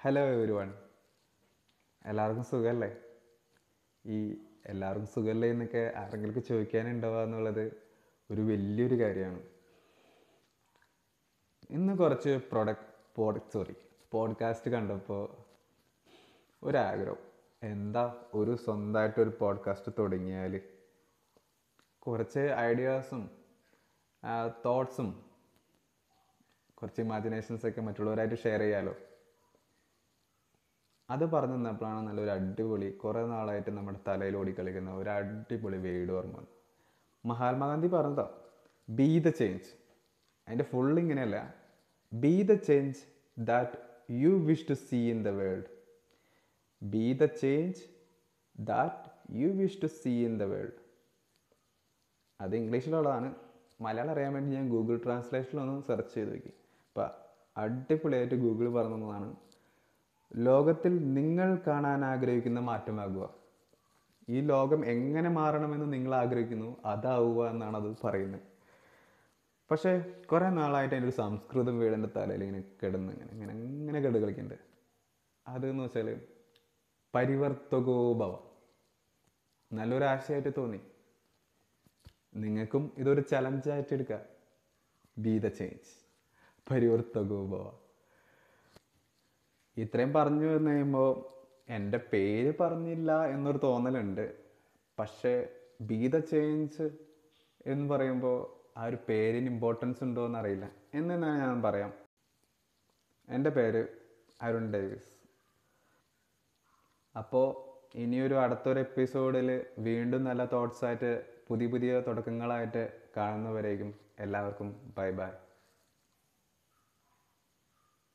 Hello every one എല്ലാവർക്കും സുഖമല്ലേ ഈ എല്ലാവർക്കും സുഖമല്ലേ എന്നൊക്കെ ആരെങ്കിലും ചോദിക്കാനുണ്ടാവുക എന്നുള്ളത് ഒരു വലിയൊരു കാര്യമാണ്. ഇന്ന് കുറച്ച് പ്രൊഡക്റ്റ് പോഡ് സോറി പോഡ്കാസ്റ്റ് കണ്ടപ്പോൾ ഒരാഗ്രഹം. എന്താ ഒരു സ്വന്തമായിട്ടൊരു പോഡ്കാസ്റ്റ് തുടങ്ങിയാൽ? കുറച്ച് ഐഡിയാസും തോട്ട്സും കുറച്ച് ഇമാജിനേഷൻസൊക്കെ മറ്റുള്ളവരായിട്ട് ഷെയർ ചെയ്യാമല്ലോ അത് പറഞ്ഞു തന്നപ്പോഴാണ് നല്ലൊരു അടിപൊളി കുറേ നാളായിട്ട് നമ്മുടെ തലയിൽ ഓടിക്കളിക്കുന്ന ഒരു അടിപൊളി വേഡ് ഓർമ്മ വന്നു മഹാത്മാഗാന്ധി പറഞ്ഞതാ ബി ദ ചേഞ്ച് അതിന്റെ ഫുൾ ഇങ്ങനെയല്ല B the change that you wish to see in the world be the change that you wish to see in the world അത് ഇംഗ്ലീഷിലുള്ളതാണ്. മലയാളം അറിയാൻ വേണ്ടി ഞാൻ ഗൂഗിൾ ട്രാൻസ്ലേഷനിലൊന്ന് സെർച്ച് ചെയ്ത് നോക്കി. അപ്പം അടിപൊളിയായിട്ട് ഗൂഗിൾ പറഞ്ഞതാണ് ലോകത്തിൽ നിങ്ങൾ കാണാൻ ആഗ്രഹിക്കുന്ന മാറ്റമാകുക. ഈ ലോകം എങ്ങനെ മാറണമെന്ന് നിങ്ങൾ ആഗ്രഹിക്കുന്നു അതാവുക എന്നാണ് അത് പറയുന്നത്. പക്ഷേ കുറേ നാളായിട്ട് എന്റെ ഒരു സംസ്കൃതം വീടിന്റെ തലയിൽ ഇങ്ങനെ കിടന്ന് ഇങ്ങനെ ഇങ്ങനെ ഇങ്ങനെ കെട് കളിക്കുന്നുണ്ട്. അതെന്ന് വെച്ചാൽ പരിവർത്തകോഭവ നല്ലൊരു ആശയമായിട്ട് തോന്നി. നിങ്ങൾക്കും ഇതൊരു ചലഞ്ചായിട്ട് എടുക്കുക ബി ദ ചേഞ്ച് പരിവർത്തകോഭവ ഇത്രയും പറഞ്ഞു എന്ന് കഴിയുമ്പോൾ എന്റെ പേര് പറഞ്ഞില്ല എന്നൊരു തോന്നലുണ്ട്. പക്ഷേ ബി ദ ചേഞ്ച് എന്ന് പറയുമ്പോൾ ആ ഒരു പേരിന് ഇമ്പോർട്ടൻസ് ഉണ്ടോ എന്നറിയില്ല. എന്ന് തന്നെ ഞാൻ പറയാം. എന്റെ പേര് അരുൺ ഡേവിസ്. അപ്പോൾ ഇനിയൊരു അടുത്തൊരു എപ്പിസോഡിൽ വീണ്ടും നല്ല തോട്ട്സായിട്ട് പുതിയ പുതിയ തുടക്കങ്ങളായിട്ട് കാണുന്നവരേക്കും എല്ലാവർക്കും ബൈ ബൈ